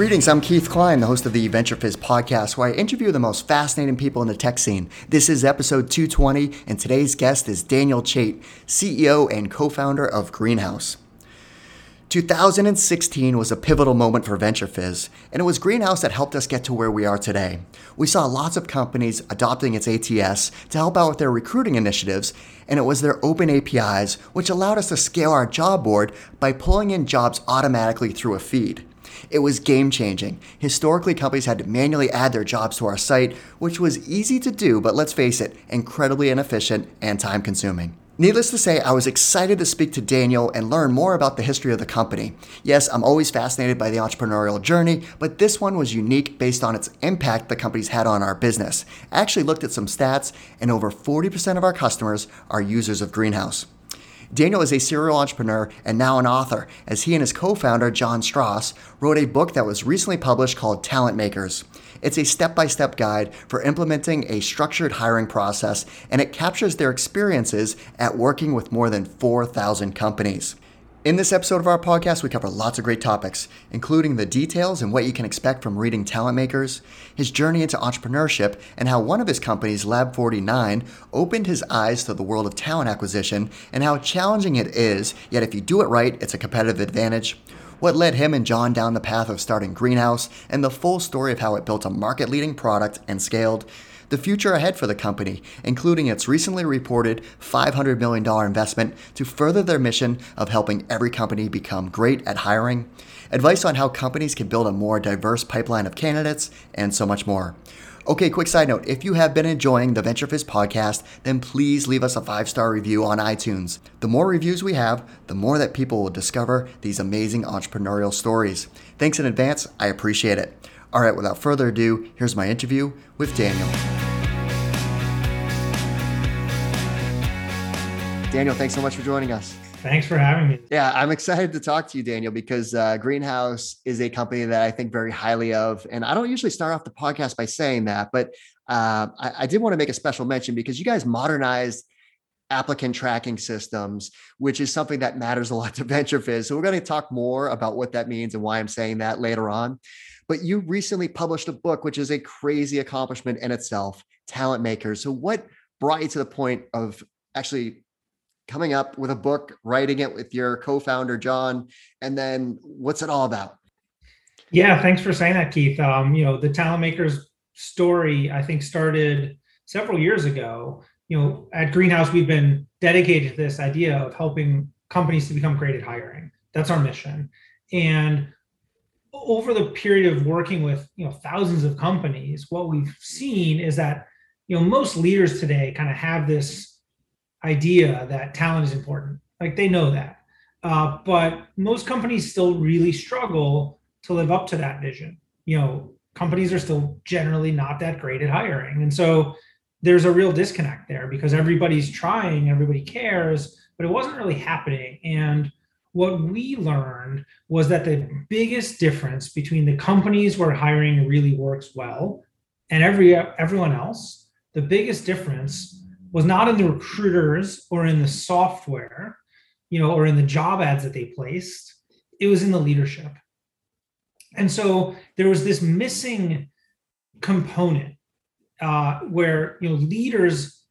Greetings, I'm Keith Cline, the host of the VentureFizz podcast, where I interview the most fascinating people in the tech scene. This is episode 220, and today's guest is Daniel Chait, CEO and co founder of Greenhouse. 2016 was a pivotal moment for VentureFizz, and it was Greenhouse that helped us get to where we are today. We saw lots of companies adopting its ATS to help out with their recruiting initiatives, and it was their open APIs which allowed us to scale our job board by pulling in jobs automatically through a feed. It was game changing. Historically, companies had to manually add their jobs to our site, which was easy to do, but let's face it, incredibly inefficient and time consuming. Needless to say, I was excited to speak to Daniel and learn more about the history of the company. Yes, I'm always fascinated by the entrepreneurial journey, but this one was unique based on its impact the company's had on our business. I actually looked at some stats, and over 40% of our customers are users of Greenhouse. Daniel is a serial entrepreneur and now an author, as he and his co founder, Jon Stross, wrote a book that was recently published called Talent Makers. It's a step by step guide for implementing a structured hiring process, and it captures their experiences at working with more than 4,000 companies. In this episode of our podcast, we cover lots of great topics, including the details and what you can expect from reading Talent Makers, his journey into entrepreneurship, and how one of his companies, Lab49, opened his eyes to the world of talent acquisition and how challenging it is, yet if you do it right, it's a competitive advantage. What led him and Jon down the path of starting Greenhouse, and the full story of how it built a market leading product and scaled the future ahead for the company, including its recently reported $500 million investment to further their mission of helping every company become great at hiring, advice on how companies can build a more diverse pipeline of candidates, and so much more. Okay, quick side note if you have been enjoying the VentureFizz podcast, then please leave us a five star review on iTunes. The more reviews we have, the more that people will discover these amazing entrepreneurial stories. Thanks in advance, I appreciate it. All right, without further ado, here's my interview with Daniel. Daniel, thanks so much for joining us. Thanks for having me. Yeah, I'm excited to talk to you, Daniel, because uh, Greenhouse is a company that I think very highly of. And I don't usually start off the podcast by saying that, but uh, I, I did want to make a special mention because you guys modernized applicant tracking systems, which is something that matters a lot to VentureFizz. So we're going to talk more about what that means and why I'm saying that later on. But you recently published a book, which is a crazy accomplishment in itself, Talent Makers. So, what brought you to the point of actually coming up with a book, writing it with your co-founder Jon, and then what's it all about? Yeah, thanks for saying that, Keith. Um, you know, the Talent Makers story I think started several years ago. You know, at Greenhouse, we've been dedicated to this idea of helping companies to become great at hiring. That's our mission, and over the period of working with you know thousands of companies, what we've seen is that you know most leaders today kind of have this idea that talent is important. Like they know that, uh, but most companies still really struggle to live up to that vision. You know, companies are still generally not that great at hiring, and so there's a real disconnect there because everybody's trying, everybody cares, but it wasn't really happening. And what we learned was that the biggest difference between the companies where hiring really works well and every everyone else the biggest difference was not in the recruiters or in the software you know or in the job ads that they placed. It was in the leadership. And so there was this missing component uh, where you know leaders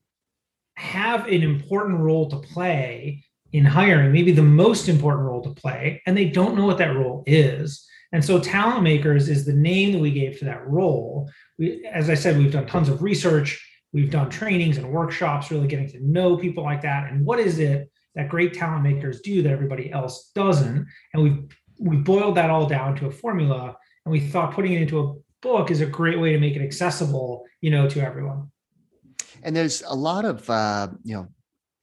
have an important role to play in hiring, maybe the most important role to play, and they don't know what that role is. And so, Talent Makers is the name that we gave to that role. We, as I said, we've done tons of research, we've done trainings and workshops, really getting to know people like that. And what is it that great talent makers do that everybody else doesn't? And we've we boiled that all down to a formula, and we thought putting it into a book is a great way to make it accessible, you know, to everyone. And there's a lot of uh, you know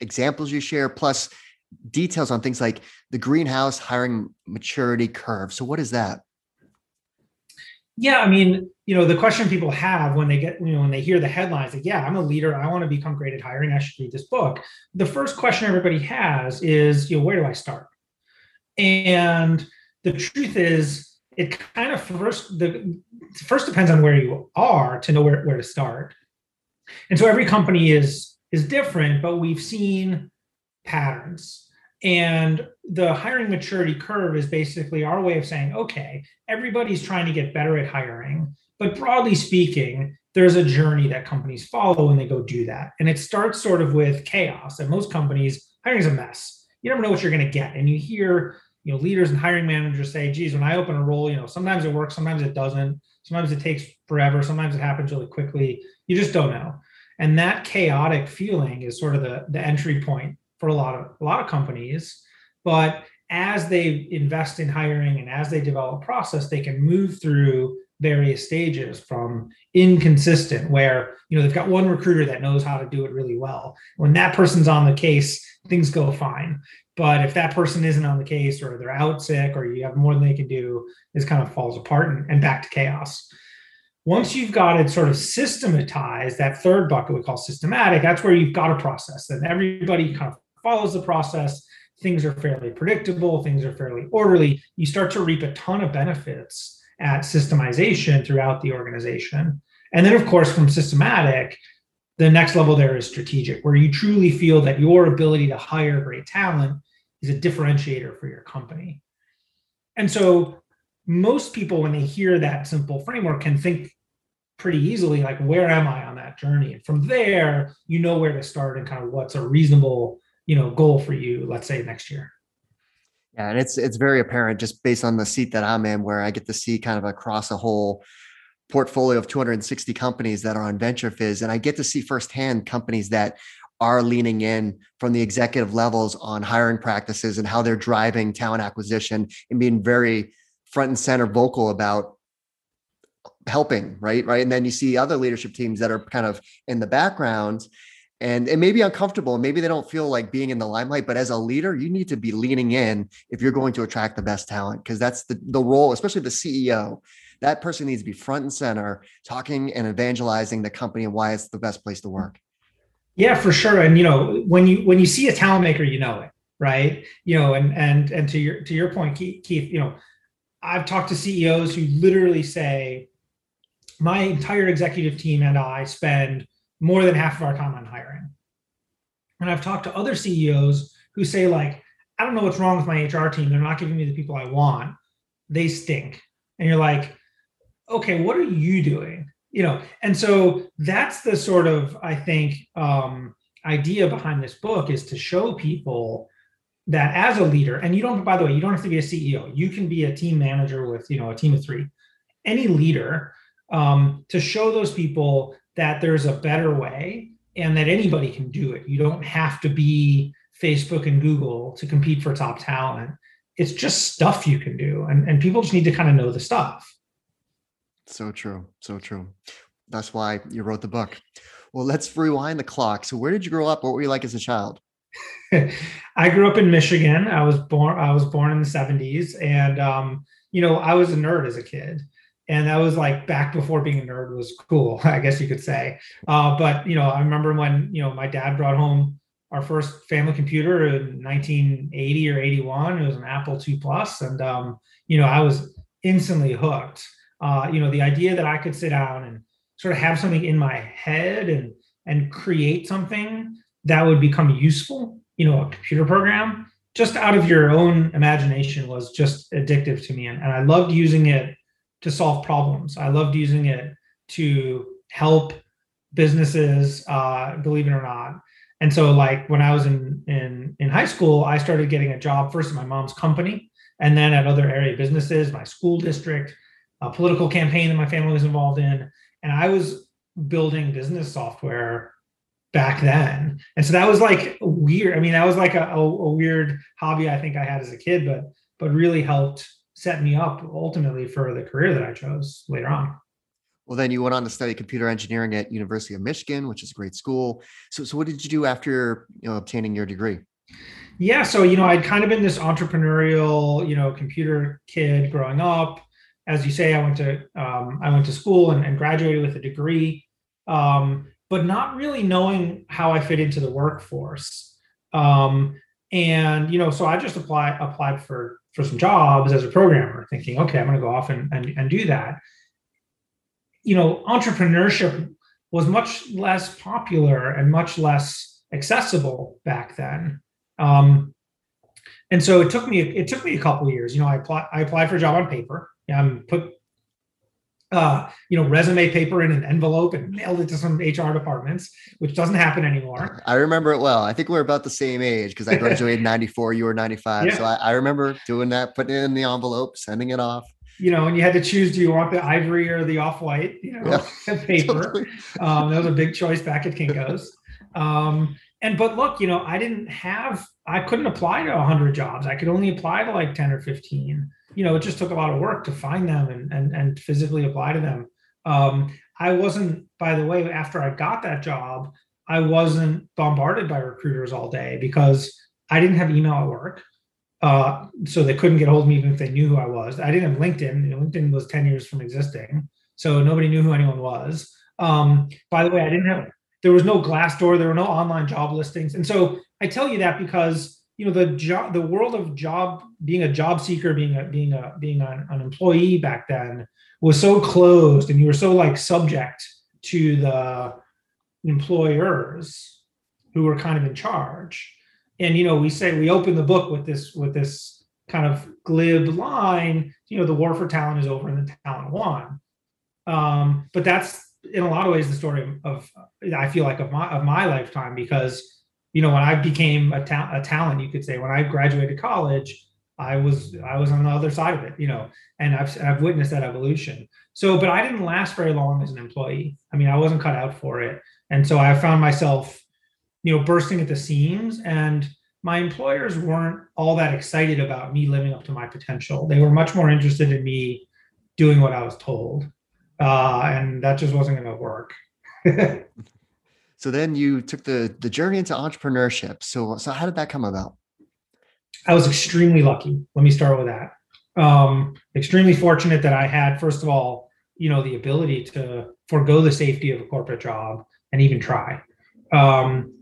examples you share, plus details on things like the greenhouse hiring maturity curve. So, what is that? Yeah, I mean, you know, the question people have when they get, you know, when they hear the headlines, like, yeah, I'm a leader, I want to become great at hiring, I should read this book. The first question everybody has is, you know, where do I start? And the truth is, it kind of first the first depends on where you are to know where, where to start. And so every company is is different, but we've seen patterns. And the hiring maturity curve is basically our way of saying, okay, everybody's trying to get better at hiring. But broadly speaking, there's a journey that companies follow when they go do that. And it starts sort of with chaos. At most companies, hiring is a mess. You never know what you're going to get. And you hear, you know, leaders and hiring managers say, geez, when I open a role, you know, sometimes it works, sometimes it doesn't. Sometimes it takes forever. Sometimes it happens really quickly. You just don't know. And that chaotic feeling is sort of the, the entry point for a lot of a lot of companies. But as they invest in hiring and as they develop process, they can move through various stages from inconsistent where you know they've got one recruiter that knows how to do it really well. When that person's on the case things go fine. But if that person isn't on the case or they're out sick or you have more than they can do this kind of falls apart and, and back to chaos. Once you've got it sort of systematized that third bucket we call systematic that's where you've got a process. And everybody kind of follows the process things are fairly predictable, things are fairly orderly, you start to reap a ton of benefits at systemization throughout the organization. And then, of course, from systematic, the next level there is strategic, where you truly feel that your ability to hire great talent is a differentiator for your company. And so, most people, when they hear that simple framework, can think pretty easily like, where am I on that journey? And from there, you know where to start and kind of what's a reasonable you know goal for you let's say next year? Yeah and it's it's very apparent just based on the seat that i'm in where i get to see kind of across a whole portfolio of 260 companies that are on VentureFizz and i get to see firsthand companies that are leaning in from the executive levels on hiring practices and how they're driving talent acquisition and being very front and center vocal about helping right right? And then you see other leadership teams that are kind of in the background and it may be uncomfortable and maybe they don't feel like being in the limelight but as a leader you need to be leaning in if you're going to attract the best talent because that's the, the role especially the ceo that person needs to be front and center talking and evangelizing the company and why it's the best place to work. Yeah for sure and you know when you when you see a talent maker you know it right? You know and and and to your to your point keith, keith you know i've talked to ceos who literally say my entire executive team and i spend more than half of our time on hiring. And I've talked to other CEOs who say, like, I don't know what's wrong with my HR team. They're not giving me the people I want. They stink. And you're like, okay, what are you doing? You know, and so that's the sort of, I think, um, idea behind this book is to show people that as a leader, and you don't, by the way, you don't have to be a CEO. You can be a team manager with, you know, a team of three. Any leader um, to show those people that there's a better way and that anybody can do it. You don't have to be Facebook and Google to compete for top talent. It's just stuff you can do. And, and people just need to kind of know the stuff. So true. So true. That's why you wrote the book. Well, let's rewind the clock. So where did you grow up? What were you like as a child? I grew up in Michigan. I was born I was born in the 70s and um, you know, I was a nerd as a kid and that was like back before being a nerd was cool i guess you could say. Uh, but you know i remember when you know my dad brought home our first family computer in 1980 or 81 it was an apple ii plus and um, you know i was instantly hooked. Uh, you know the idea that i could sit down and sort of have something in my head and and create something that would become useful you know a computer program just out of your own imagination was just addictive to me. And, and i loved using it to solve problems. I loved using it to help businesses, uh, believe it or not. And so, like when I was in in in high school, I started getting a job first in my mom's company, and then at other area businesses, my school district, a political campaign that my family was involved in, and I was building business software back then. And so that was like weird. I mean, that was like a, a, a weird hobby I think I had as a kid, but but really helped set me up ultimately for the career that I chose later on. Well, then you went on to study computer engineering at University of Michigan, which is a great school. So, so what did you do after you know, obtaining your degree? Yeah, so you know, I'd kind of been this entrepreneurial, you know, computer kid growing up. As you say, I went to um, I went to school and, and graduated with a degree, um, but not really knowing how I fit into the workforce. Um, and you know, so I just applied applied for for some jobs as a programmer, thinking, okay, I'm going to go off and, and, and do that. You know, entrepreneurship was much less popular and much less accessible back then. Um, and so it took me it took me a couple years. You know, I applied I applied for a job on paper. Yeah, I'm put uh, you know, resume paper in an envelope and mailed it to some HR departments, which doesn't happen anymore. I remember it well. I think we're about the same age because I graduated 94, you were 95. Yeah. So I, I, remember doing that, putting it in the envelope, sending it off. You know, and you had to choose do you want the ivory or the off white, you know, yeah, paper. Totally. Um, that was a big choice back at Kinko's. Um, and but look, you know, I didn't have, I couldn't apply to 100 jobs. I could only apply to like 10 or 15 you know, it just took a lot of work to find them and and, and physically apply to them. Um, I wasn't, by the way, after I got that job, I wasn't bombarded by recruiters all day because I didn't have email at work. Uh, so they couldn't get hold of me even if they knew who I was. I didn't have LinkedIn. LinkedIn was 10 years from existing. So nobody knew who anyone was. Um, by the way, I didn't have, there was no Glassdoor, there were no online job listings. And so I tell you that because you know the job the world of job being a job seeker being a being a being an, an employee back then was so closed and you were so like subject to the employers who were kind of in charge. And you know we say we open the book with this with this kind of glib line you know the war for talent is over and the talent won. Um, but that's in a lot of ways the story of i feel like of my of my lifetime because you know, when I became a, ta- a talent, you could say, when I graduated college, I was I was on the other side of it, you know, and I've I've witnessed that evolution. So, but I didn't last very long as an employee. I mean, I wasn't cut out for it, and so I found myself, you know, bursting at the seams. And my employers weren't all that excited about me living up to my potential. They were much more interested in me doing what I was told, uh, and that just wasn't going to work. So then you took the the journey into entrepreneurship. So so how did that come about? I was extremely lucky. Let me start with that. Um, extremely fortunate that I had, first of all, you know, the ability to forego the safety of a corporate job and even try. Um,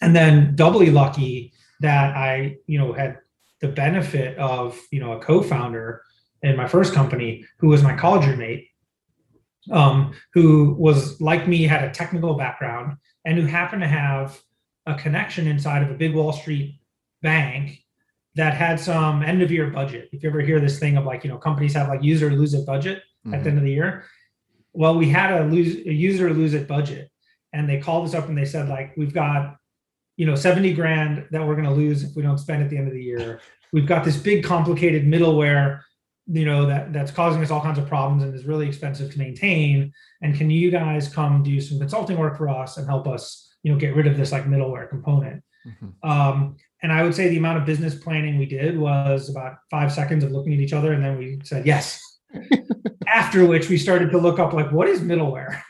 and then doubly lucky that I, you know, had the benefit of, you know, a co-founder in my first company who was my college roommate um, who was like me, had a technical background, and who happened to have a connection inside of a big Wall Street bank that had some end of year budget. If you ever hear this thing of like, you know, companies have like user lose it budget mm-hmm. at the end of the year. Well, we had a lose a user lose it budget. And they called us up and they said, like, we've got, you know, 70 grand that we're gonna lose if we don't spend at the end of the year. We've got this big complicated middleware you know that that's causing us all kinds of problems and is really expensive to maintain. And can you guys come do some consulting work for us and help us you know get rid of this like middleware component? Mm-hmm. um, and i would say the amount of business planning we did was about five seconds of looking at each other and then we said yes. After which we started to look up like what is middleware?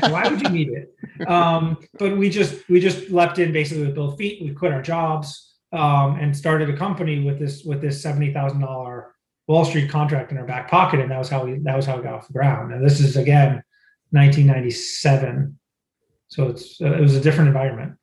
Why would you need it? Um, but we just we just leapt in basically with both feet. We quit our jobs um, and started a company with this with this $70000 Wall Street contract in our back pocket, and that was how we that was how we got off the ground. And this is again 1997, so it's uh, it was a different environment.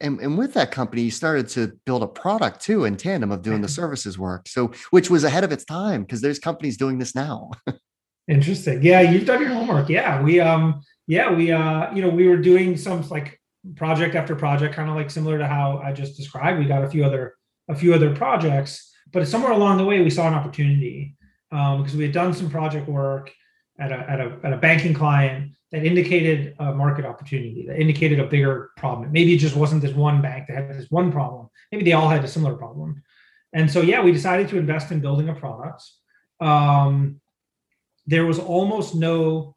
And, and with that company, you started to build a product too in tandem of doing the services work. So which was ahead of its time because there's companies doing this now. Interesting. Yeah, you've done your homework. Yeah, we um yeah we uh you know we were doing some like project after project, kind of like similar to how I just described. We got a few other a few other projects but somewhere along the way, we saw an opportunity um, because we had done some project work at a, at a, at a banking client that indicated a market opportunity, that indicated a bigger problem. Maybe it just wasn't this one bank that had this one problem. Maybe they all had a similar problem. And so, yeah, we decided to invest in building a product. Um, there was almost no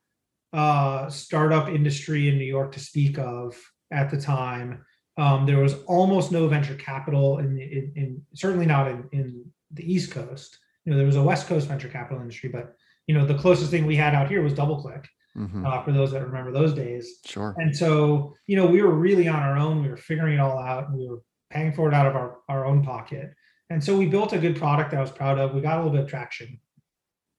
uh, startup industry in New York to speak of at the time. Um, there was almost no venture capital in, in, in certainly not in, in the East Coast. You know, there was a West Coast venture capital industry, but you know, the closest thing we had out here was DoubleClick. Mm-hmm. Uh, for those that remember those days. Sure. And so, you know, we were really on our own. We were figuring it all out, and we were paying for it out of our, our own pocket. And so we built a good product that I was proud of. We got a little bit of traction.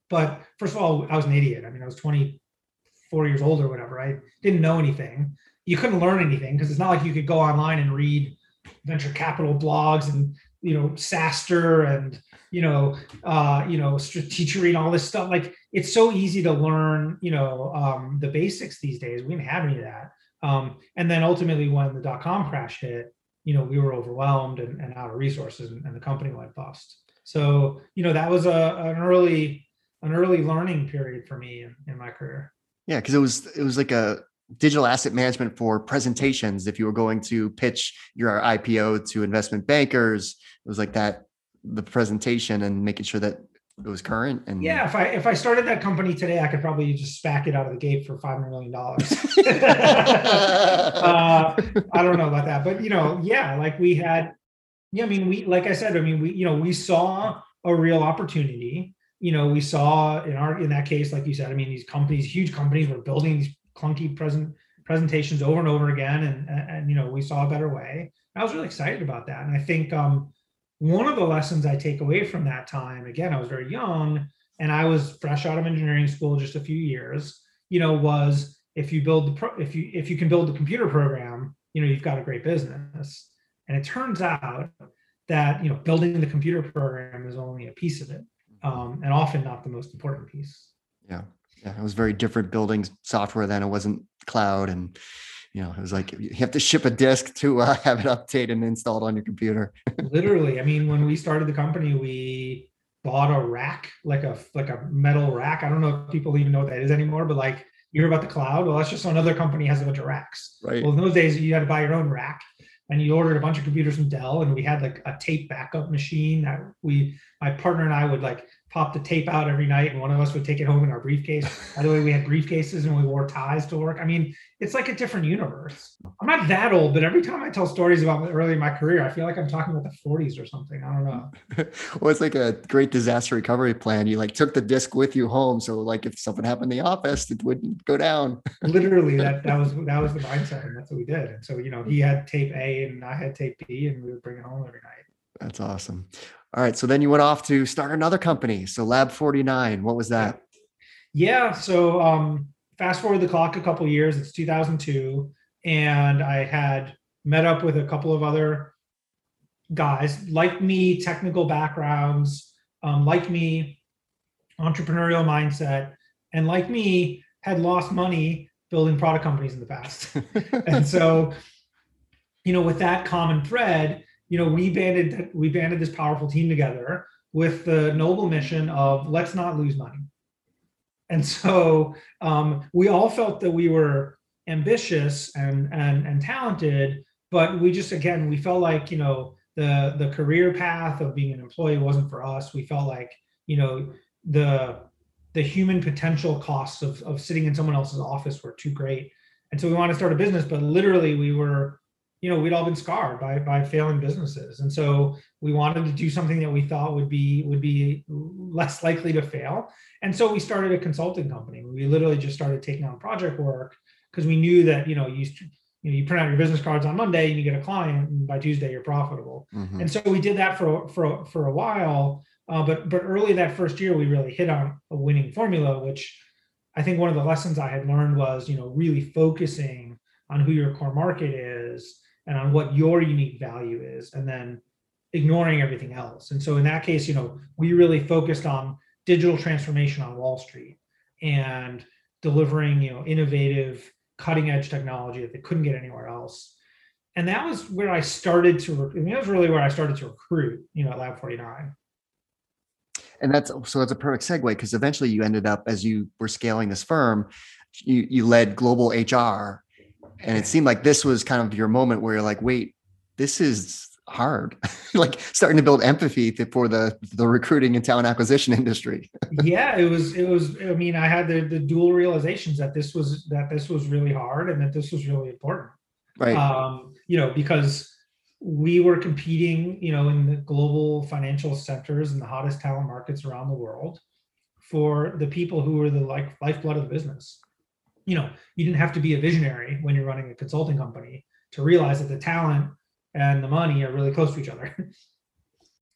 But first of all, I was an idiot. I mean, I was 24 years old or whatever. I didn't know anything you couldn't learn anything because it's not like you could go online and read venture capital blogs and you know SaaStr and you know uh, you know Stratechery and all this stuff. Like it's so easy to learn you know um, the basics these days. We didn't have any of that. Um, and then ultimately, when the dot com crash hit, you know we were overwhelmed and, and out of resources and, and the company went bust so you know that was a an early an early learning period for me in, in my career yeah because it was it was like a digital asset management for presentations. If you were going to pitch your ipo to investment bankers it was like that the presentation and making sure that it was current and yeah if i if i started that company today i could probably just SPAC it out of the gate for 500 million dollars. Uh, i don't know about that but you know yeah like we had yeah i mean we like i said i mean we you know we saw a real opportunity. You know we saw in our in that case like you said i mean these companies huge companies were building these clunky present presentations over and over again and, and, and you know we saw a better way i was really excited about that and i think um one of the lessons I take away from that time, again, I was very young and I was fresh out of engineering school just a few years, you know, was if you build the pro- if you if you can build the computer program, you know, you've got a great business. And it turns out that you know building the computer program is only a piece of it, um, and often not the most important piece. Yeah, yeah, it was very different building software then. It wasn't cloud and you know, it was like you have to ship a disk to uh, have it updated and installed on your computer. Literally, I mean, when we started the company, we bought a rack, like a like a metal rack. I don't know if people even know what that is anymore, but like you hear about the cloud. Well, that's just another company has a bunch of racks. Right. Well, in those days, you had to buy your own rack, and you ordered a bunch of computers from Dell, and we had like a tape backup machine that we, my partner and I, would like pop the tape out every night and one of us would take it home in our briefcase. By the way, we had briefcases and we wore ties to work. I mean, it's like a different universe. I'm not that old, but every time I tell stories about early in my career, I feel like I'm talking about the 40s or something. I don't know. well, it's like a great disaster recovery plan. You like took the disc with you home. So like if something happened in the office, it wouldn't go down. Literally that that was that was the mindset. And that's what we did. And so, you know, he had tape A and I had tape B and we would bring it home every night. That's awesome. All right. So then you went off to start another company. So Lab49, what was that? Yeah. So um, fast forward the clock a couple years, it's 2002. And I had met up with a couple of other guys like me, technical backgrounds, um, like me, entrepreneurial mindset, and like me, had lost money building product companies in the past. and so, you know, with that common thread, you know, we banded we banded this powerful team together with the noble mission of let's not lose money. And so um, we all felt that we were ambitious and and and talented, but we just again we felt like you know the the career path of being an employee wasn't for us. We felt like you know the the human potential costs of of sitting in someone else's office were too great, and so we wanted to start a business. But literally, we were you know we'd all been scarred by by failing businesses. And so we wanted to do something that we thought would be would be less likely to fail. And so we started a consulting company. We literally just started taking on project work because we knew that you know you you know you print out your business cards on monday and you get a client and by tuesday you're profitable. Mm-hmm. and so we did that for for for a while uh, but but early that first year we really hit on a winning formula which i think one of the lessons i had learned was you know really focusing on who your core market is and on what your unique value is and then ignoring everything else. And so in that case you know we really focused on digital transformation on wall street and delivering you know innovative cutting edge technology that they couldn't get anywhere else. And that was where i started to I mean, that was really where i started to recruit you know at Lab49 and that's so that's a perfect segue because eventually you ended up as you were scaling this firm you you led global hr and it seemed like this was kind of your moment where you're like wait this is hard. Like starting to build empathy for the the recruiting and talent acquisition industry. Yeah it was it was i mean i had the, the dual realizations that this was that this was really hard and that this was really important. Right. Um you know because we were competing you know in the global financial centers and the hottest talent markets around the world for the people who were the like lifeblood of the business you know you didn't have to be a visionary when you're running a consulting company to realize that the talent and the money are really close to each other.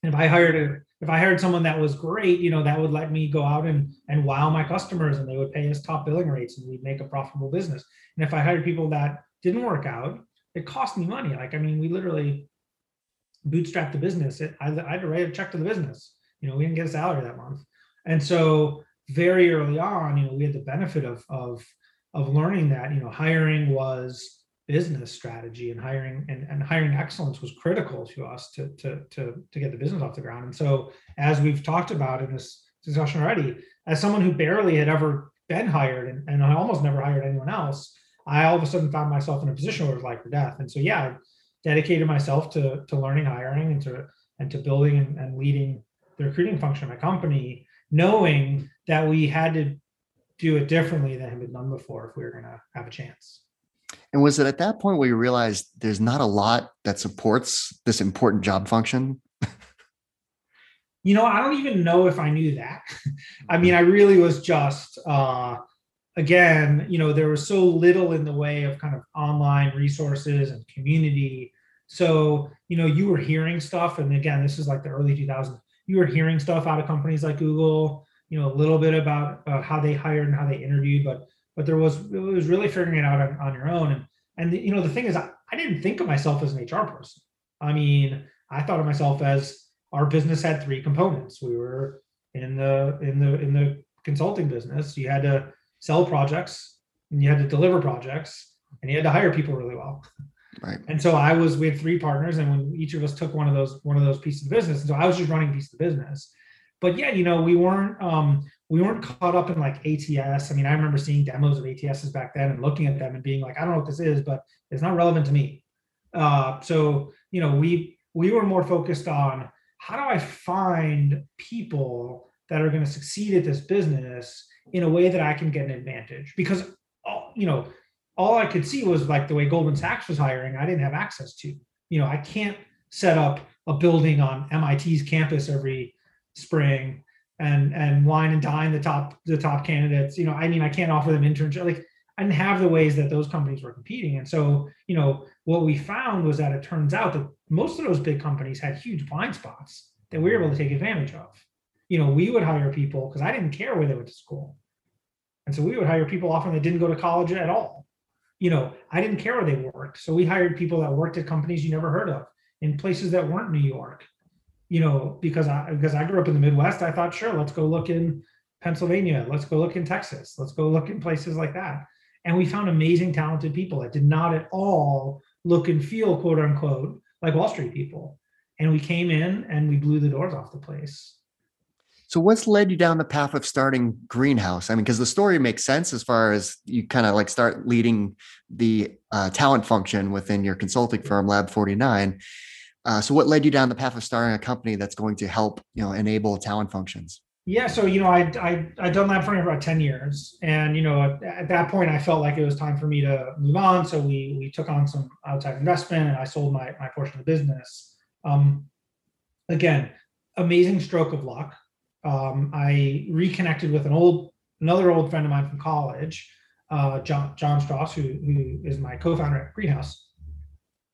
If i hired a if i hired someone that was great you know that would let me go out and and wow my customers and they would pay us top billing rates and we'd make a profitable business. And if i hired people that didn't work out it cost me money. Like i mean we literally bootstrapped the business. It, I, I had to write a check to the business. You know we didn't get a salary that month. And so very early on you know we had the benefit of of of learning that you know hiring was business strategy and hiring and, and hiring excellence was critical to us to, to, to, to get the business off the ground. And so as we've talked about in this discussion already, as someone who barely had ever been hired and, and I almost never hired anyone else, I all of a sudden found myself in a position where it was life or death. And so yeah, I dedicated myself to to learning hiring and to and to building and, and leading the recruiting function of my company, knowing that we had to do it differently than had been done before if we were going to have a chance. And was it at that point where you realized there's not a lot that supports this important job function? you know, I don't even know if I knew that. I mean, I really was just, uh, again, you know, there was so little in the way of kind of online resources and community. So, you know, you were hearing stuff. And again, this is like the early 2000s. You were hearing stuff out of companies like Google, you know, a little bit about, about how they hired and how they interviewed, but but there was it was really figuring it out on, on your own. And and the, you know the thing is, I, I didn't think of myself as an HR person. I mean, I thought of myself as our business had three components. We were in the in the in the consulting business. You had to sell projects, and you had to deliver projects, and you had to hire people really well. Right. And so I was we had three partners, and when each of us took one of those one of those pieces of business, and so I was just running a piece of business. But yeah, you know, we weren't um, we weren't caught up in like ATS. I mean, I remember seeing demos of ATSs back then and looking at them and being like, I don't know what this is, but it's not relevant to me. Uh, so you know, we we were more focused on how do I find people that are going to succeed at this business in a way that I can get an advantage because all, you know all I could see was like the way Goldman Sachs was hiring I didn't have access to you know I can't set up a building on MIT's campus every spring and and wine and dine the top the top candidates you know I mean I can't offer them internship like I didn't have the ways that those companies were competing and so you know what we found was that it turns out that most of those big companies had huge blind spots that we were able to take advantage of you know, we would hire people because I didn't care where they went to school. And so we would hire people often that didn't go to college at all. You know, I didn't care where they worked. So we hired people that worked at companies you never heard of in places that weren't New York. You know, because I because I grew up in the Midwest, I thought, sure, let's go look in Pennsylvania, let's go look in Texas, let's go look in places like that. And we found amazing, talented people that did not at all look and feel, quote unquote, like Wall Street people. And we came in and we blew the doors off the place. So what's led you down the path of starting Greenhouse? I mean, because the story makes sense as far as you kind of like start leading the uh, talent function within your consulting firm, Lab49. Uh, so what led you down the path of starting a company that's going to help, you know, enable talent functions? Yeah, so you know, I I I done that for about ten years, and you know, at, at, that point, I felt like it was time for me to move on. So we we took on some outside investment, and I sold my my portion of the business. Um, again, amazing stroke of luck um, I reconnected with an old, another old friend of mine from college, uh, Jon Jon Stross, who, who is my co-founder at Greenhouse,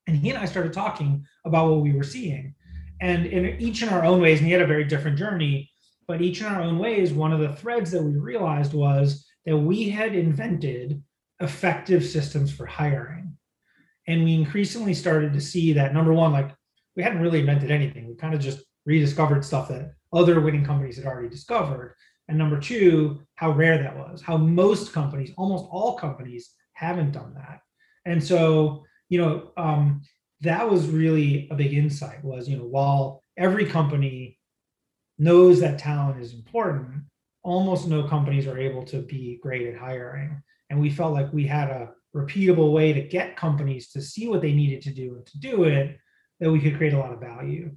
and he and I started talking about what we were seeing, and in each in our own ways, and he had a very different journey, but each in our own ways, one of the threads that we realized was that we had invented effective systems for hiring, and we increasingly started to see that number one, like we hadn't really invented anything, we kind of just rediscovered stuff that other winning companies had already discovered. And number two, how rare that was, how most companies, almost all companies, haven't done that. And so, you know, um, that was really a big insight was, you know, while every company knows that talent is important, almost no companies are able to be great at hiring. And we felt like we had a repeatable way to get companies to see what they needed to do and to do it, that we could create a lot of value.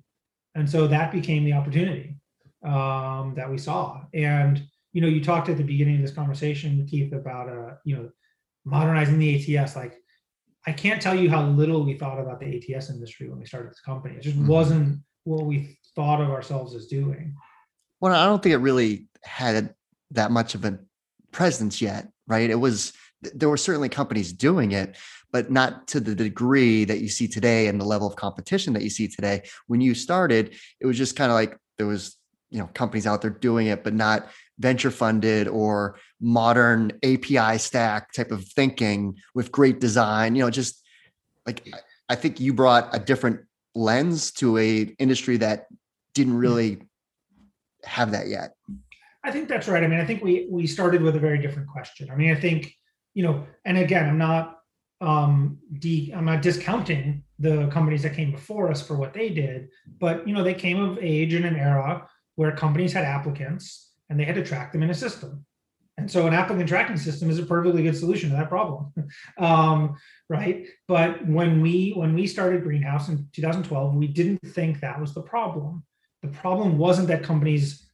And so that became the opportunity um, that we saw. And you know, you talked at the beginning of this conversation, Keith, about uh, you know, modernizing the ATS. Like, I can't tell you how little we thought about the ATS industry when we started this company. It just mm-hmm. wasn't what we thought of ourselves as doing. Well, I don't think it really had that much of a presence yet, right? It was there were certainly companies doing it, but not to the degree that you see today and the level of competition that you see today. When you started, it was just kind of like there was you know companies out there doing it but not venture funded or modern api stack type of thinking with great design you know just like i think you brought a different lens to a industry that didn't hmm. really have that yet. I think that's right. I mean i think we we started with a very different question. I mean i think you know and again i'm not um, de- I'm not discounting the companies that came before us for what they did, but you know they came of age in an era where companies had applicants and they had to track them in a system. And so an applicant tracking system is a perfectly good solution to that problem, um, right? But when we when we started Greenhouse in 2012, we didn't think that was the problem. The problem wasn't that companies,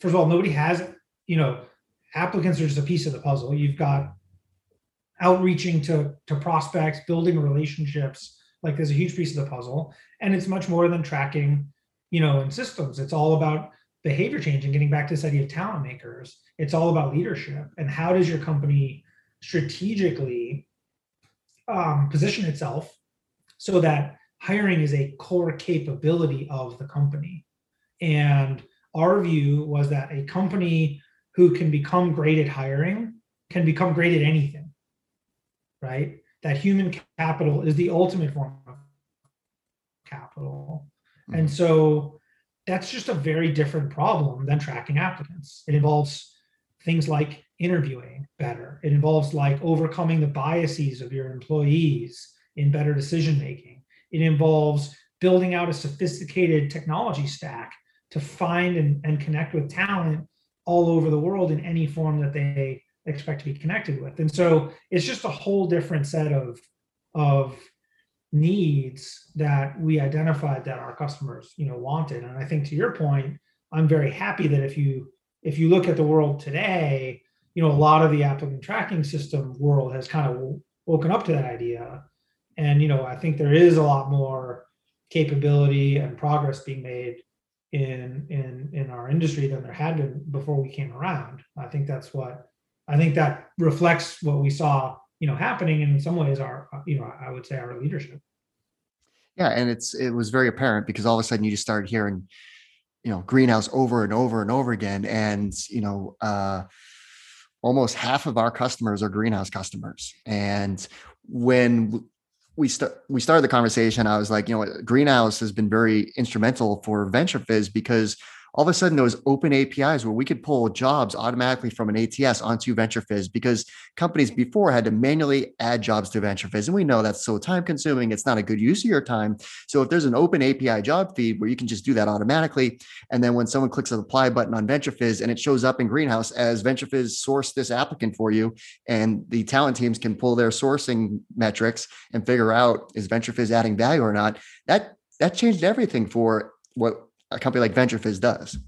first of all, nobody has, you know, applicants are just a piece of the puzzle. You've got outreaching to to prospects, building relationships. Like there's a huge piece of the puzzle, and it's much more than tracking, you know, in systems. It's all about behavior change and getting back to this idea of talent makers. It's all about leadership and how does your company strategically um, position itself so that hiring is a core capability of the company. And our view was that a company who can become great at hiring can become great at anything, right? That human capital is the ultimate form of capital. Mm-hmm. And so that's just a very different problem than tracking applicants. It involves things like interviewing better. It involves like overcoming the biases of your employees in better decision making. It involves building out a sophisticated technology stack to find and, and connect with talent all over the world in any form that they expect to be connected with. And so it's just a whole different set of, of needs that we identified that our customers you know wanted. And i think to your point i'm very happy that if you if you look at the world today you know a lot of the applicant tracking system world has kind of woken up to that idea. And you know i think there is a lot more capability and progress being made in in in our industry than there had been before we came around. I think that's what i think that reflects what we saw you know happening in some ways our you know i would say our leadership. Yeah and it's it was very apparent because all of a sudden you just started hearing you know greenhouse over and over and over again and you know uh almost half of our customers are greenhouse customers. And when we start we started the conversation i was like you know greenhouse has been very instrumental for VentureFizz because all of a sudden those open APIs where we could pull jobs automatically from an ATS onto VentureFizz because companies before had to manually add jobs to VentureFizz. And we know that's so time consuming. It's not a good use of your time. So if there's an open API job feed where you can just do that automatically, and then when someone clicks the apply button on VentureFizz and it shows up in Greenhouse as VentureFizz sourced this applicant for you, and the talent teams can pull their sourcing metrics and figure out is VentureFizz adding value or not, that that changed everything for what a company like VentureFizz does.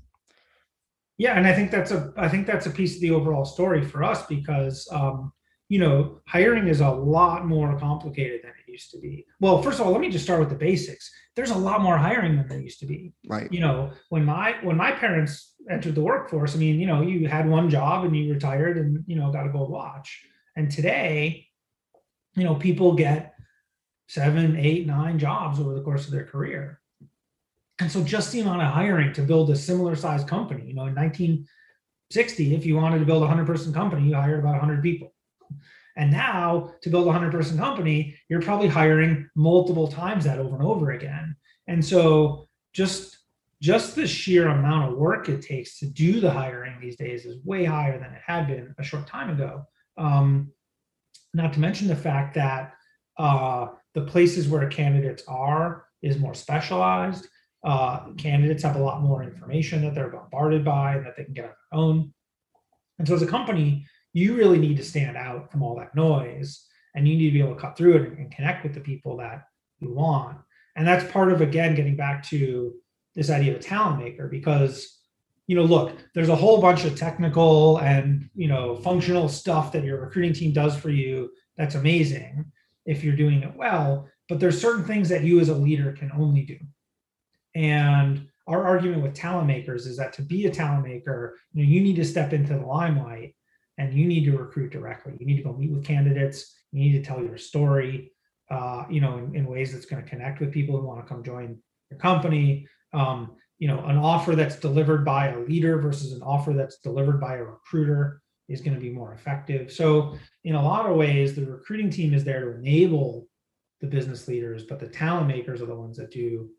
Yeah, and I think that's a I think that's a piece of the overall story for us because um, you know hiring is a lot more complicated than it used to be. Well, first of all, let me just start with the basics. There's a lot more hiring than there used to be. Right. You know, when my when my parents entered the workforce, I mean, you know, you had one job and you retired and you know got a gold watch. And today, you know, people get seven, eight, nine jobs over the course of their career. And so just the amount of hiring to build a similar sized company, you know, in 1960, if you wanted to build a 100 person company, you hired about 100 people. And now to build a 100 person company, you're probably hiring multiple times that over and over again. And so just just the sheer amount of work it takes to do the hiring these days is way higher than it had been a short time ago. Um, not to mention the fact that uh, the places where candidates are is more specialized uh, candidates have a lot more information that they're bombarded by and that they can get on their own. And so as a company, you really need to stand out from all that noise and you need to be able to cut through it and, and connect with the people that you want. And that's part of, again, getting back to this idea of a talent maker because you know look there's a whole bunch of technical and you know functional stuff that your recruiting team does for you that's amazing if you're doing it well but there's certain things that you as a leader can only do and our argument with talent makers is that to be a talent maker, you know, you need to step into the limelight and you need to recruit directly. You need to go meet with candidates. You need to tell your story, uh, you know, in, in, ways that's going to connect with people who want to come join your company. Um, you know, an offer that's delivered by a leader versus an offer that's delivered by a recruiter is going to be more effective. So, in a lot of ways, the recruiting team is there to enable the business leaders, but the talent makers are the ones that do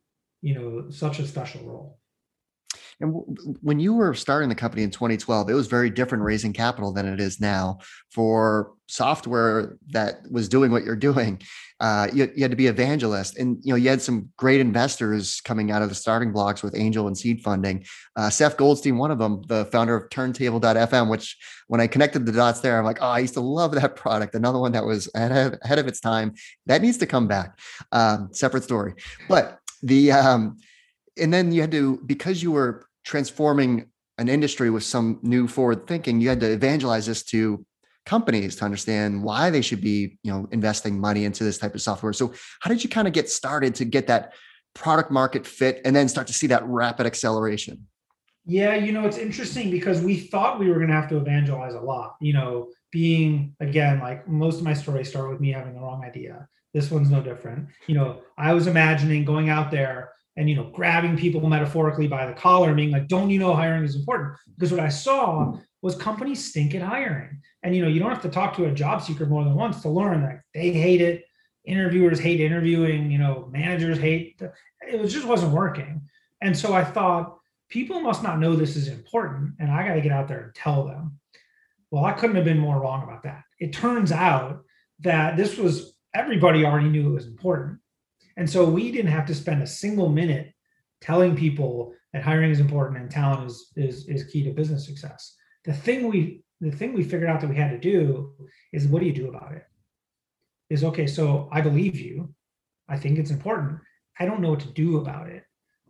you know such a special role And when you were starting the company in 2012, it was very different raising capital than it is now for software that was doing what you're doing. Uh, you, you, had to be evangelist, and you know you had some great investors coming out of the starting blocks with angel and seed funding. Uh, Seth Goldstein, one of them, the founder of Turntable.fm, which when I connected the dots there, I'm like, oh, I used to love that product. Another one that was ahead of, ahead of its time. That needs to come back. Um, separate story, but the um, and then you had to because you were transforming an industry with some new forward thinking you had to evangelize this to companies to understand why they should be you know investing money into this type of software. So how did you kind of get started to get that product market fit and then start to see that rapid acceleration? Yeah you know it's interesting because we thought we were going to have to evangelize a lot you know being again like most of my stories start with me having the wrong idea this one's no different. You know i was imagining going out there and you know grabbing people metaphorically by the collar and being like don't you know hiring is important? Because what i saw was companies stink at hiring. And you know you don't have to talk to a job seeker more than once to learn that they hate it. Interviewers hate interviewing you know managers hate it It just wasn't working. And so i thought people must not know this is important and i got to get out there and tell them. Well i couldn't have been more wrong about that. It turns out that this was everybody already knew it was important and so we didn't have to spend a single minute telling people that hiring is important and talent is is is key to business success. The thing we the thing we figured out that we had to do is what do you do about it? Is okay, so I believe you. I think it's important. I don't know what to do about it.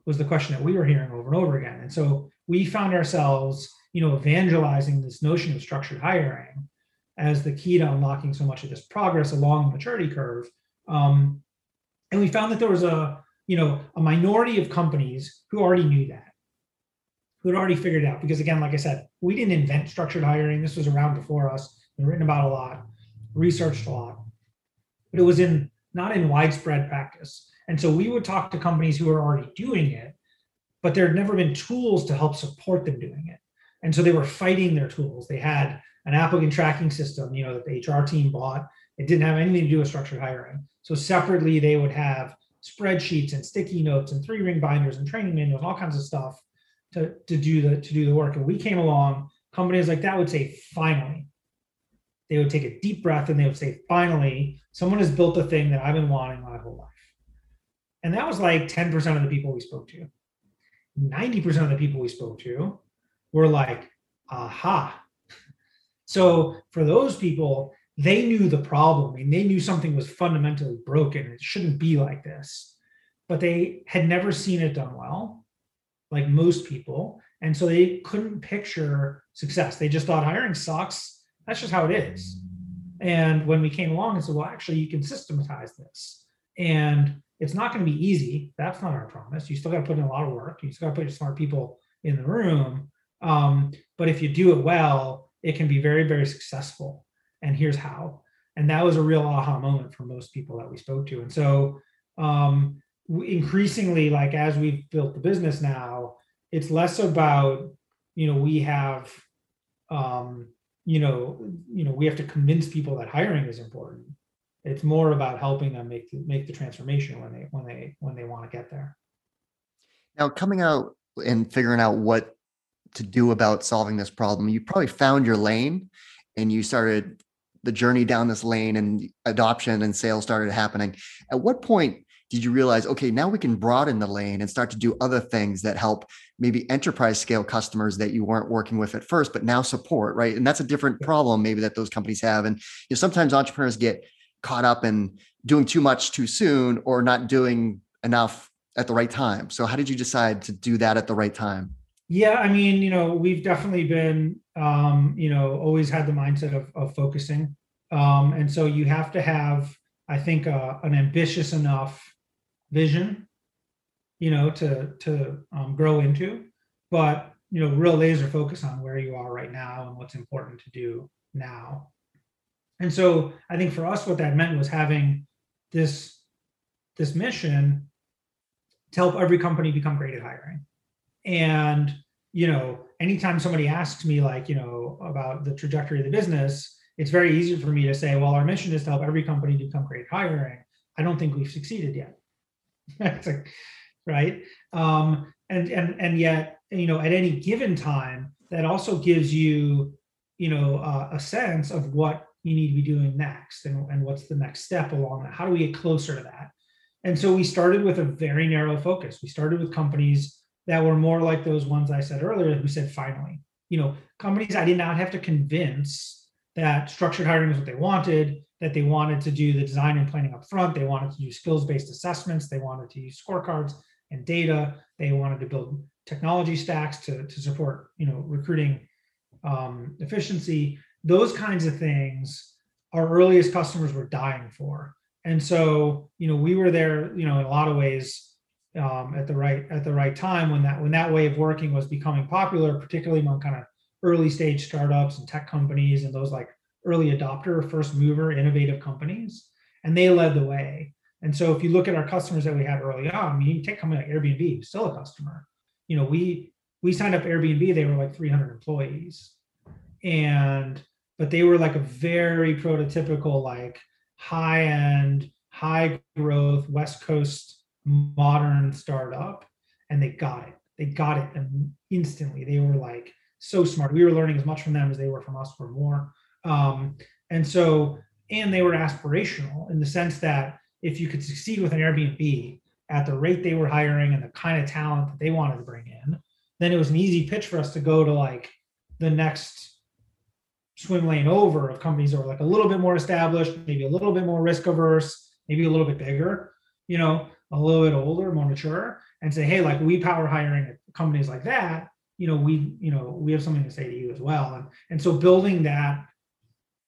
Was the question that we were hearing over and over again. And so we found ourselves, you know, evangelizing this notion of structured hiring as the key to unlocking so much of this progress along the maturity curve. Um, and we found that there was a you know a minority of companies who already knew that who had already figured it out. Because again like i said we didn't invent structured hiring. This was around before us been written about a lot researched a lot. But it was in not in widespread practice. And so we would talk to companies who were already doing it but there had never been tools to help support them doing it. And so they were fighting their tools. They had an applicant tracking system you know that the hr team bought it didn't have anything to do with structured hiring so separately, they would have spreadsheets and sticky notes and three ring binders and training manuals, and all kinds of stuff to, to do the to do the work. And we came along, companies like that would say, finally. They would take a deep breath and they would say, finally, someone has built the thing that I've been wanting my whole life. And that was like 10% of the people we spoke to. 90% of the people we spoke to were like, aha. So for those people, they knew the problem and they knew something was fundamentally broken. It shouldn't be like this. But they had never seen it done well, like most people. And so they couldn't picture success. They just thought hiring sucks. That's just how it is. And when we came along and said, well, actually, you can systematize this. And it's not going to be easy. That's not our promise. You still got to put in a lot of work. You still got to put your smart people in the room. Um, but if you do it well, it can be very, very successful. And here's how. And that was a real aha moment for most people that we spoke to. And so um, increasingly like as we've built the business now it's less about you know we have um, you know you know we have to convince people that hiring is important. It's more about helping them make the, make the transformation when they when they when they want to get there. Now coming out and figuring out what to do about solving this problem you probably found your lane and you started the journey down this lane and adoption and sales started happening. At what point did you realize, okay, now we can broaden the lane and start to do other things that help maybe enterprise scale customers that you weren't working with at first, but now support, right? And that's a different problem maybe that those companies have. And you know, sometimes entrepreneurs get caught up in doing too much too soon or not doing enough at the right time. So how did you decide to do that at the right time? Yeah, I mean, you know, we've definitely been, um, you know, always had the mindset of, of focusing. Um, and so you have to have, I think, uh, an ambitious enough vision, you know, to to um, grow into, but you know, real laser focus on where you are right now and what's important to do now. And so I think for us, what that meant was having this this mission to help every company become great at hiring and, you know, anytime somebody asks me, like, you know, about the trajectory of the business, it's very easy for me to say, well, our mission is to help every company become great hiring. I don't think we've succeeded yet. like, right. Um, and and and yet you know at any given time that also gives you you know uh, a sense of what you need to be doing next and, and what's the next step along that how do we get closer to that and so we started with a very narrow focus we started with companies that were more like those ones i said earlier who said finally. You know companies i did not have to convince that structured hiring was what they wanted that they wanted to do the design and planning up front they wanted to do skills based assessments they wanted to use scorecards and data they wanted to build technology stacks to, to support you know recruiting um, efficiency. Those kinds of things our earliest customers were dying for. And so you know we were there you know in a lot of ways um, at the right at the right time when that when that way of working was becoming popular particularly among kind of early stage startups and tech companies and those like early adopter first mover innovative companies and they led the way. And so if you look at our customers that we had early on I mean you take company like airbnb still a customer. You know we we signed up airbnb they were like 300 employees. And but they were like a very prototypical like high end high growth west coast modern startup and they got it. They got it instantly. They were like so smart. We were learning as much from them as they were from us or more. Um, and so and they were aspirational in the sense that if you could succeed with an airbnb at the rate they were hiring and the kind of talent that they wanted to bring in then it was an easy pitch for us to go to like the next swim lane over of companies that were like a little bit more established, maybe a little bit more risk averse, maybe a little bit bigger, you know, a little bit older, more mature, and say, hey, like we power hiring companies like that, you know, we, you know, we have something to say to you as well. And and so building that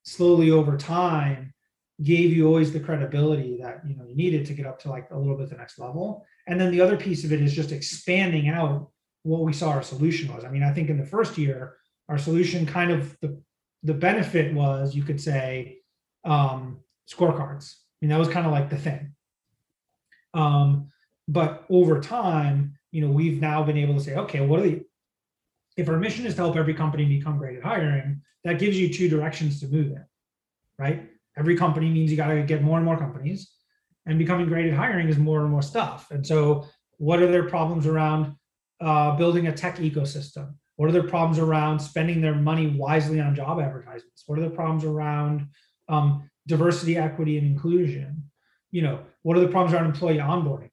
slowly over time gave you always the credibility that you know you needed to get up to like a little bit the next level. And then the other piece of it is just expanding out what we saw our solution was. I mean, I think in the first year, our solution kind of the the benefit was you could say um, scorecards. I mean, that was kind of like the thing. Um, but over time, you know, we've now been able to say, okay, what are the if our mission is to help every company become great at hiring, that gives you two directions to move in, right? Every company means you got to get more and more companies, and becoming great at hiring is more and more stuff. And so, what are their problems around uh, building a tech ecosystem? What are their problems around spending their money wisely on job advertisements? What are the problems around um, diversity, equity, and inclusion? You know, what are the problems around employee onboarding?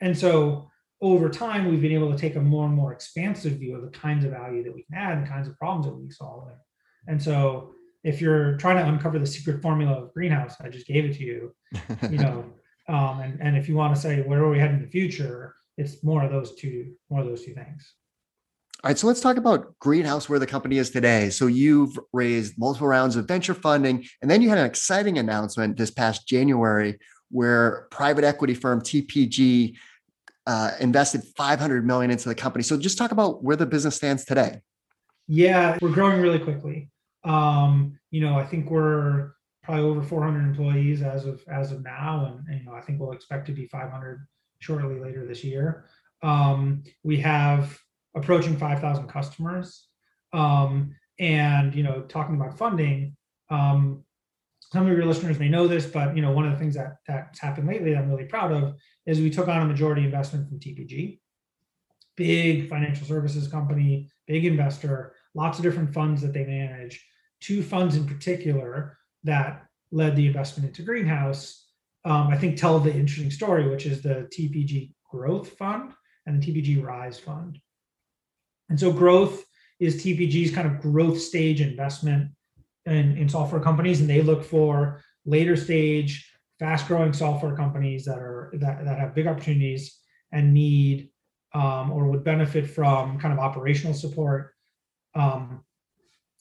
And so over time, we've been able to take a more and more expansive view of the kinds of value that we can add and the kinds of problems that we solve there. And so if you're trying to uncover the secret formula of greenhouse, I just gave it to you, you know, um, and, and if you want to say where are we heading in the future, it's more of those two, more of those two things. All right, so let's talk about Greenhouse, where the company is today. So you've raised multiple rounds of venture funding, and then you had an exciting announcement this past January where private equity firm TPG uh, invested 500 million into the company. So just talk about where the business stands today. Yeah, we're growing really quickly. Um, you know, I think we're probably over 400 employees as of as of now, and, and you know, I think we'll expect to be 500 shortly later this year. Um, we have approaching 5,000 customers. Um, and you know, talking about funding, um, some of your listeners may know this, but you know, one of the things that that's happened lately that I'm really proud of is we took on a majority investment from TPG, big financial services company, big investor, lots of different funds that they manage. Two funds in particular that led the investment into Greenhouse, um, I think tell the interesting story, which is the TPG Growth Fund and the TPG Rise Fund. And so growth is TPG's kind of growth stage investment in, in software companies, and they look for later stage, fast growing software companies that are that, that have big opportunities and need um, or would benefit from kind of operational support, um,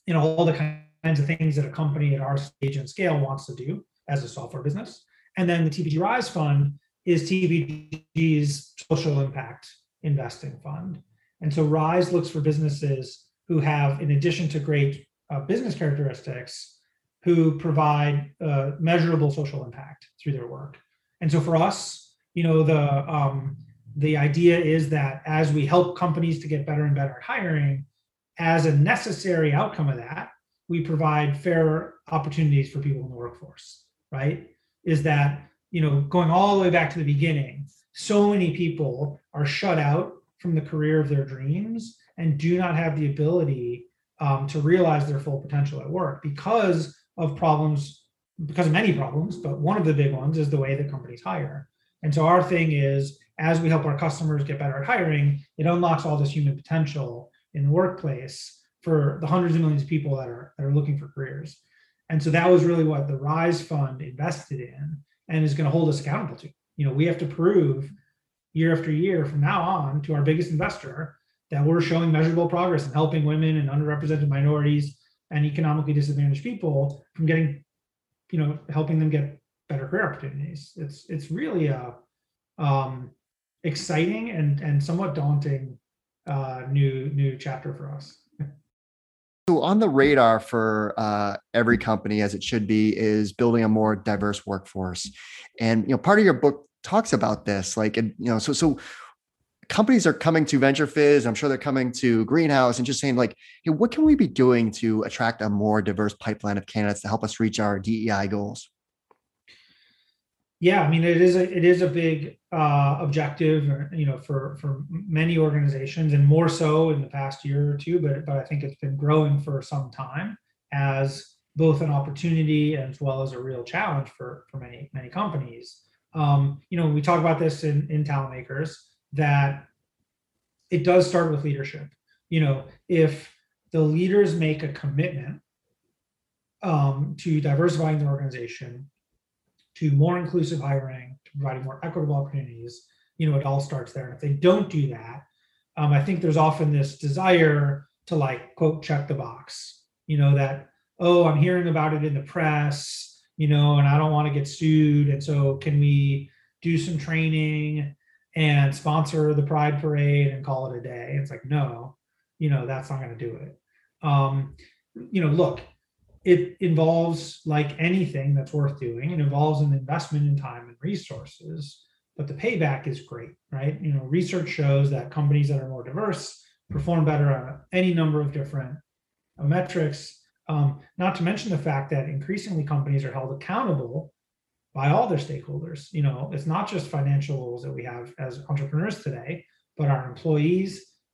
you know, all the kinds of things that a company at our stage and scale wants to do as a software business. And then the TPG Rise Fund is TPG's social impact investing fund. And so Rise looks for businesses who have, in addition to great uh, business characteristics, who provide uh, measurable social impact through their work. And so for us, you know, the um, the idea is that as we help companies to get better and better at hiring, as a necessary outcome of that, we provide fair opportunities for people in the workforce. Right? Is that you know going all the way back to the beginning? So many people are shut out from the career of their dreams and do not have the ability um, to realize their full potential at work because of problems, because of many problems, but one of the big ones is the way that companies hire. And so our thing is, as we help our customers get better at hiring, it unlocks all this human potential in the workplace for the hundreds of millions of people that are that are looking for careers. And so that was really what the Rise Fund invested in and is going to hold us accountable to. You know, we have to prove year after year from now on to our biggest investor that we're showing measurable progress in helping women and underrepresented minorities and economically disadvantaged people from getting, you know, helping them get better career opportunities. It's it's really a um, exciting and and somewhat daunting uh, new new chapter for us. So on the radar for uh, every company, as it should be, is building a more diverse workforce, and you know part of your book talks about this. Like, and, you know, so so companies are coming to VentureFizz. I'm sure they're coming to Greenhouse and just saying like, hey, what can we be doing to attract a more diverse pipeline of candidates to help us reach our DEI goals? Yeah, I mean it is a it is a big uh, objective, uh, you know, for for many organizations, and more so in the past year or two. But but I think it's been growing for some time as both an opportunity as well as a real challenge for for many many companies. Um, you know, we talk about this in in talent makers that it does start with leadership. You know, if the leaders make a commitment um, to diversifying their organization to more inclusive hiring, to providing more equitable opportunities, you know, it all starts there. And if they don't do that, um, I think there's often this desire to like quote check the box, you know, that, oh, I'm hearing about it in the press, you know, and I don't want to get sued. And so can we do some training and sponsor the pride parade and call it a day? It's like, no, you know, that's not going to do it. Um, you know, look, it involves like anything that's worth doing it involves an investment in time and resources but the payback is great right you know research shows that companies that are more diverse perform better on any number of different uh, metrics um, not to mention the fact that increasingly companies are held accountable by all their stakeholders you know it's not just financial goals that we have as entrepreneurs today but our employees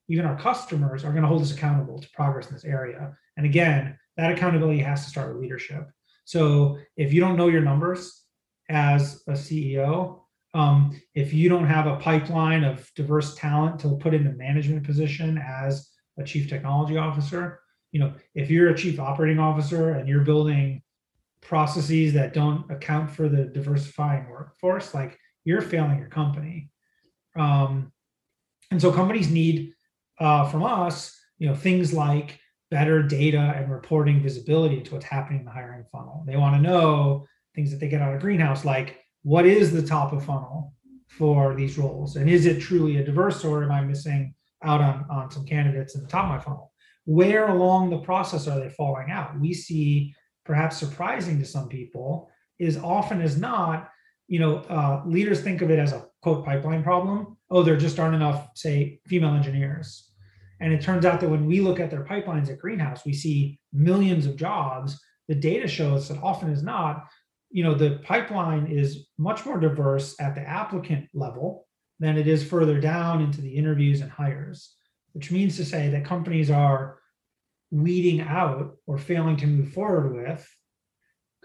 even our customers are going to hold us accountable to progress in this area and again that accountability has to start with leadership. So if you don't know your numbers as a CEO, um, if you don't have a pipeline of diverse talent to put in the management position as a chief technology officer, you know, if you're a chief operating officer and you're building processes that don't account for the diversifying workforce, like you're failing your company. Um, and so companies need uh, from us, you know, things like better data and reporting visibility into what's happening in the hiring funnel. They want to know things that they get out of Greenhouse, like what is the top of funnel for these roles? And is it truly a diverse or am I missing out on, on some candidates in the top of my funnel? Where along the process are they falling out? We see, perhaps surprising to some people, is often as not, you know, uh, leaders think of it as a quote pipeline problem. Oh, there just aren't enough, say, female engineers and it turns out that when we look at their pipelines at Greenhouse, we see millions of jobs. The data shows that often is not, you know, the pipeline is much more diverse at the applicant level than it is further down into the interviews and hires, which means to say that companies are weeding out or failing to move forward with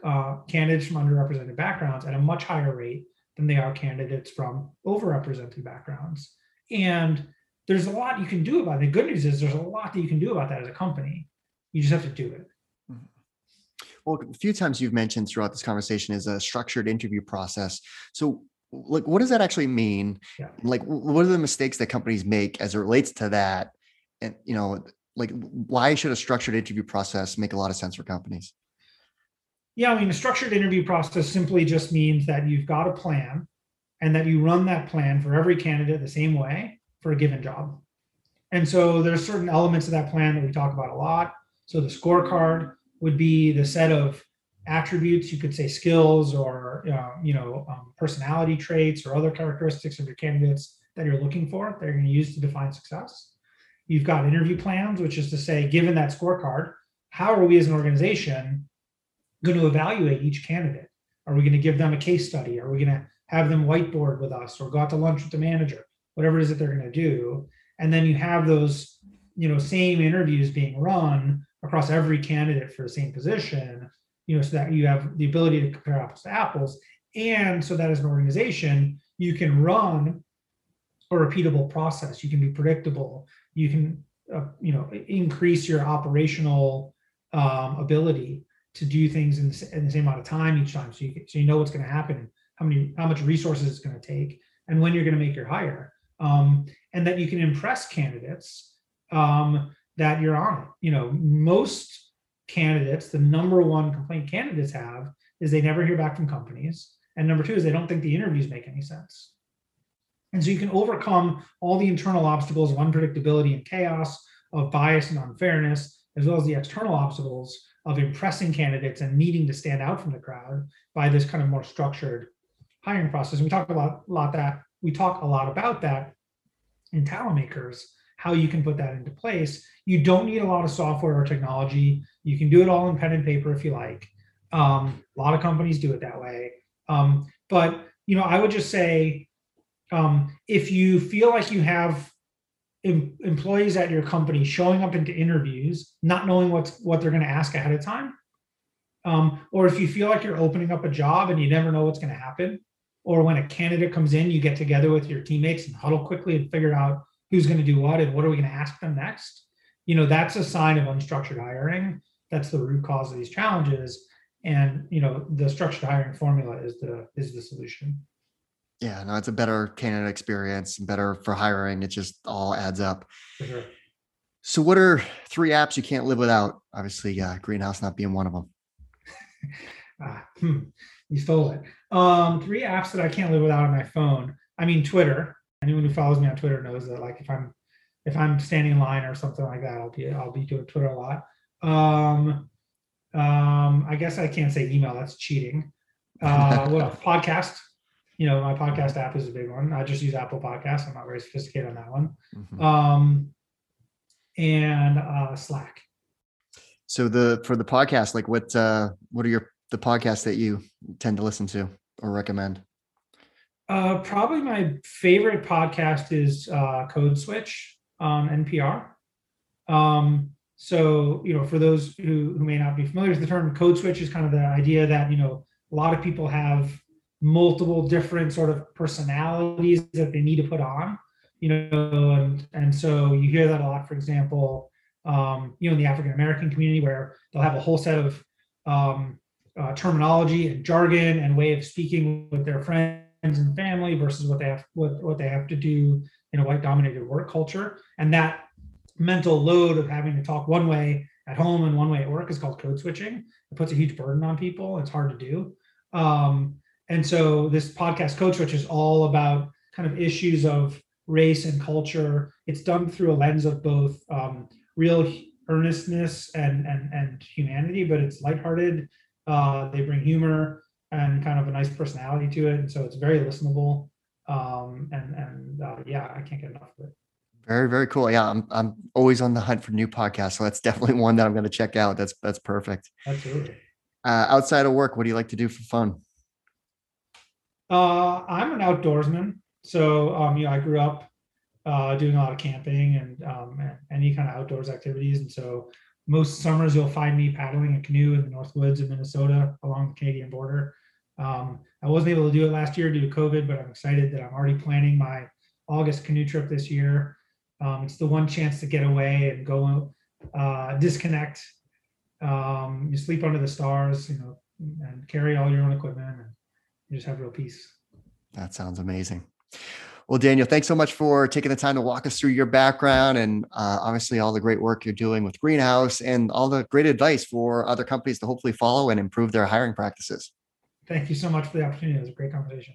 uh, candidates from underrepresented backgrounds at a much higher rate than they are candidates from overrepresented backgrounds. And there's a lot you can do about it. The good news is there's a lot that you can do about that as a company. You just have to do it. Mm-hmm. Well, a few times you've mentioned throughout this conversation is a structured interview process. So, like, what does that actually mean? Yeah. Like, what are the mistakes that companies make as it relates to that? And you know, like, why should a structured interview process make a lot of sense for companies? Yeah, I mean, a structured interview process simply just means that you've got a plan, and that you run that plan for every candidate the same way for a given job. And so there's certain elements of that plan that we talk about a lot. So the scorecard would be the set of attributes, you could say skills or uh, you know um, personality traits or other characteristics of your candidates that you're looking for that you're going to use to define success. You've got interview plans, which is to say, given that scorecard, how are we as an organization going to evaluate each candidate? Are we going to give them a case study? Are we going to have them whiteboard with us or go out to lunch with the manager? whatever it is that they're going to do. and then you have those you know same interviews being run across every candidate for the same position you know so that you have the ability to compare apples to apples and so that as an organization you can run a repeatable process you can be predictable you can uh, you know increase your operational um, ability to do things in the, in the, same amount of time each time. So you so you know what's going to happen how many how much resources it's going to take and when you're going to make your hire. Um, and that you can impress candidates um, that you're on it. you know most candidates the number one complaint candidates have is they never hear back from companies. And number two is they don't think the interviews make any sense and so you can overcome all the internal obstacles of unpredictability and chaos of bias and unfairness as well as the external obstacles of impressing candidates and needing to stand out from the crowd by this kind of more structured hiring process. And we talk a lot, a lot that we talk a lot about that in talent makers, how you can put that into place. You don't need a lot of software or technology. You can do it all in pen and paper if you like. Um, a lot of companies do it that way. Um, but you know, I would just say um, if you feel like you have em- employees at your company showing up into interviews, not knowing what's what they're going to ask ahead of time, um, or if you feel like you're opening up a job and you never know what's going to happen, or when a candidate comes in, you get together with your teammates and huddle quickly and figure out who's going to do what and what are we going to ask them next. You know, that's a sign of unstructured hiring. That's the root cause of these challenges. And you know, the structured hiring formula is the is the solution. Yeah, no, it's a better candidate experience, better for hiring. It just all adds up. Sure. So, what are three apps you can't live without? Obviously, uh, Greenhouse not being one of them. ah, hmm, you stole it. Um, three apps that I can't live without on my phone. I mean, Twitter. Anyone who follows me on Twitter knows that, like, if I'm if I'm standing in line or something like that, I'll be I'll be doing Twitter a lot. Um, um, I guess I can't say email. That's cheating. Uh, what else? Podcast you know, my podcast app is a big one. I just use Apple Podcasts. I'm not very sophisticated on that one. Mm-hmm. Um, and uh, Slack. So the for the podcast, like what uh, what are your the podcasts that you tend to listen to or recommend? Uh, probably my favorite podcast is uh, Code Switch on NPR. Um, so you know, for those who, who may not be familiar with the term, Code Switch is kind of the idea that you know a lot of people have multiple different sort of personalities that they need to put on you know and and so you hear that a lot for example um, you know in the african american community where they'll have a whole set of um, uh, terminology and jargon and way of speaking with their friends and family versus what they have what, what they have to do in a white dominated work culture. And that mental load of having to talk one way at home and one way at work is called code switching. It puts a huge burden on people. It's hard to do. Um, and so this podcast Code Switch is all about kind of issues of race and culture. It's done through a lens of both um, real earnestness and, and and humanity, but it's lighthearted. Uh, they bring humor and kind of a nice personality to it, and so it's very listenable. Um, and and uh, yeah, I can't get enough of it. Very very cool. Yeah, I'm I'm always on the hunt for new podcasts, so that's definitely one that I'm going to check out. That's that's perfect. Absolutely. Uh, outside of work, what do you like to do for fun? Uh, I'm an outdoorsman, so um, you know I grew up uh, doing a lot of camping and um, any kind of outdoors activities, and so most summers you'll find me paddling a canoe in the North Woods of Minnesota along the Canadian border. Um, I wasn't able to do it last year due to COVID, but I'm excited that I'm already planning my August canoe trip this year. Um, it's the one chance to get away and go uh, disconnect. Um, you sleep under the stars, you know, and carry all your own equipment. And, you just have real peace. That sounds amazing. Well, Daniel, thanks so much for taking the time to walk us through your background and uh, obviously all the great work you're doing with Greenhouse and all the great advice for other companies to hopefully follow and improve their hiring practices. Thank you so much for the opportunity. It was a great conversation.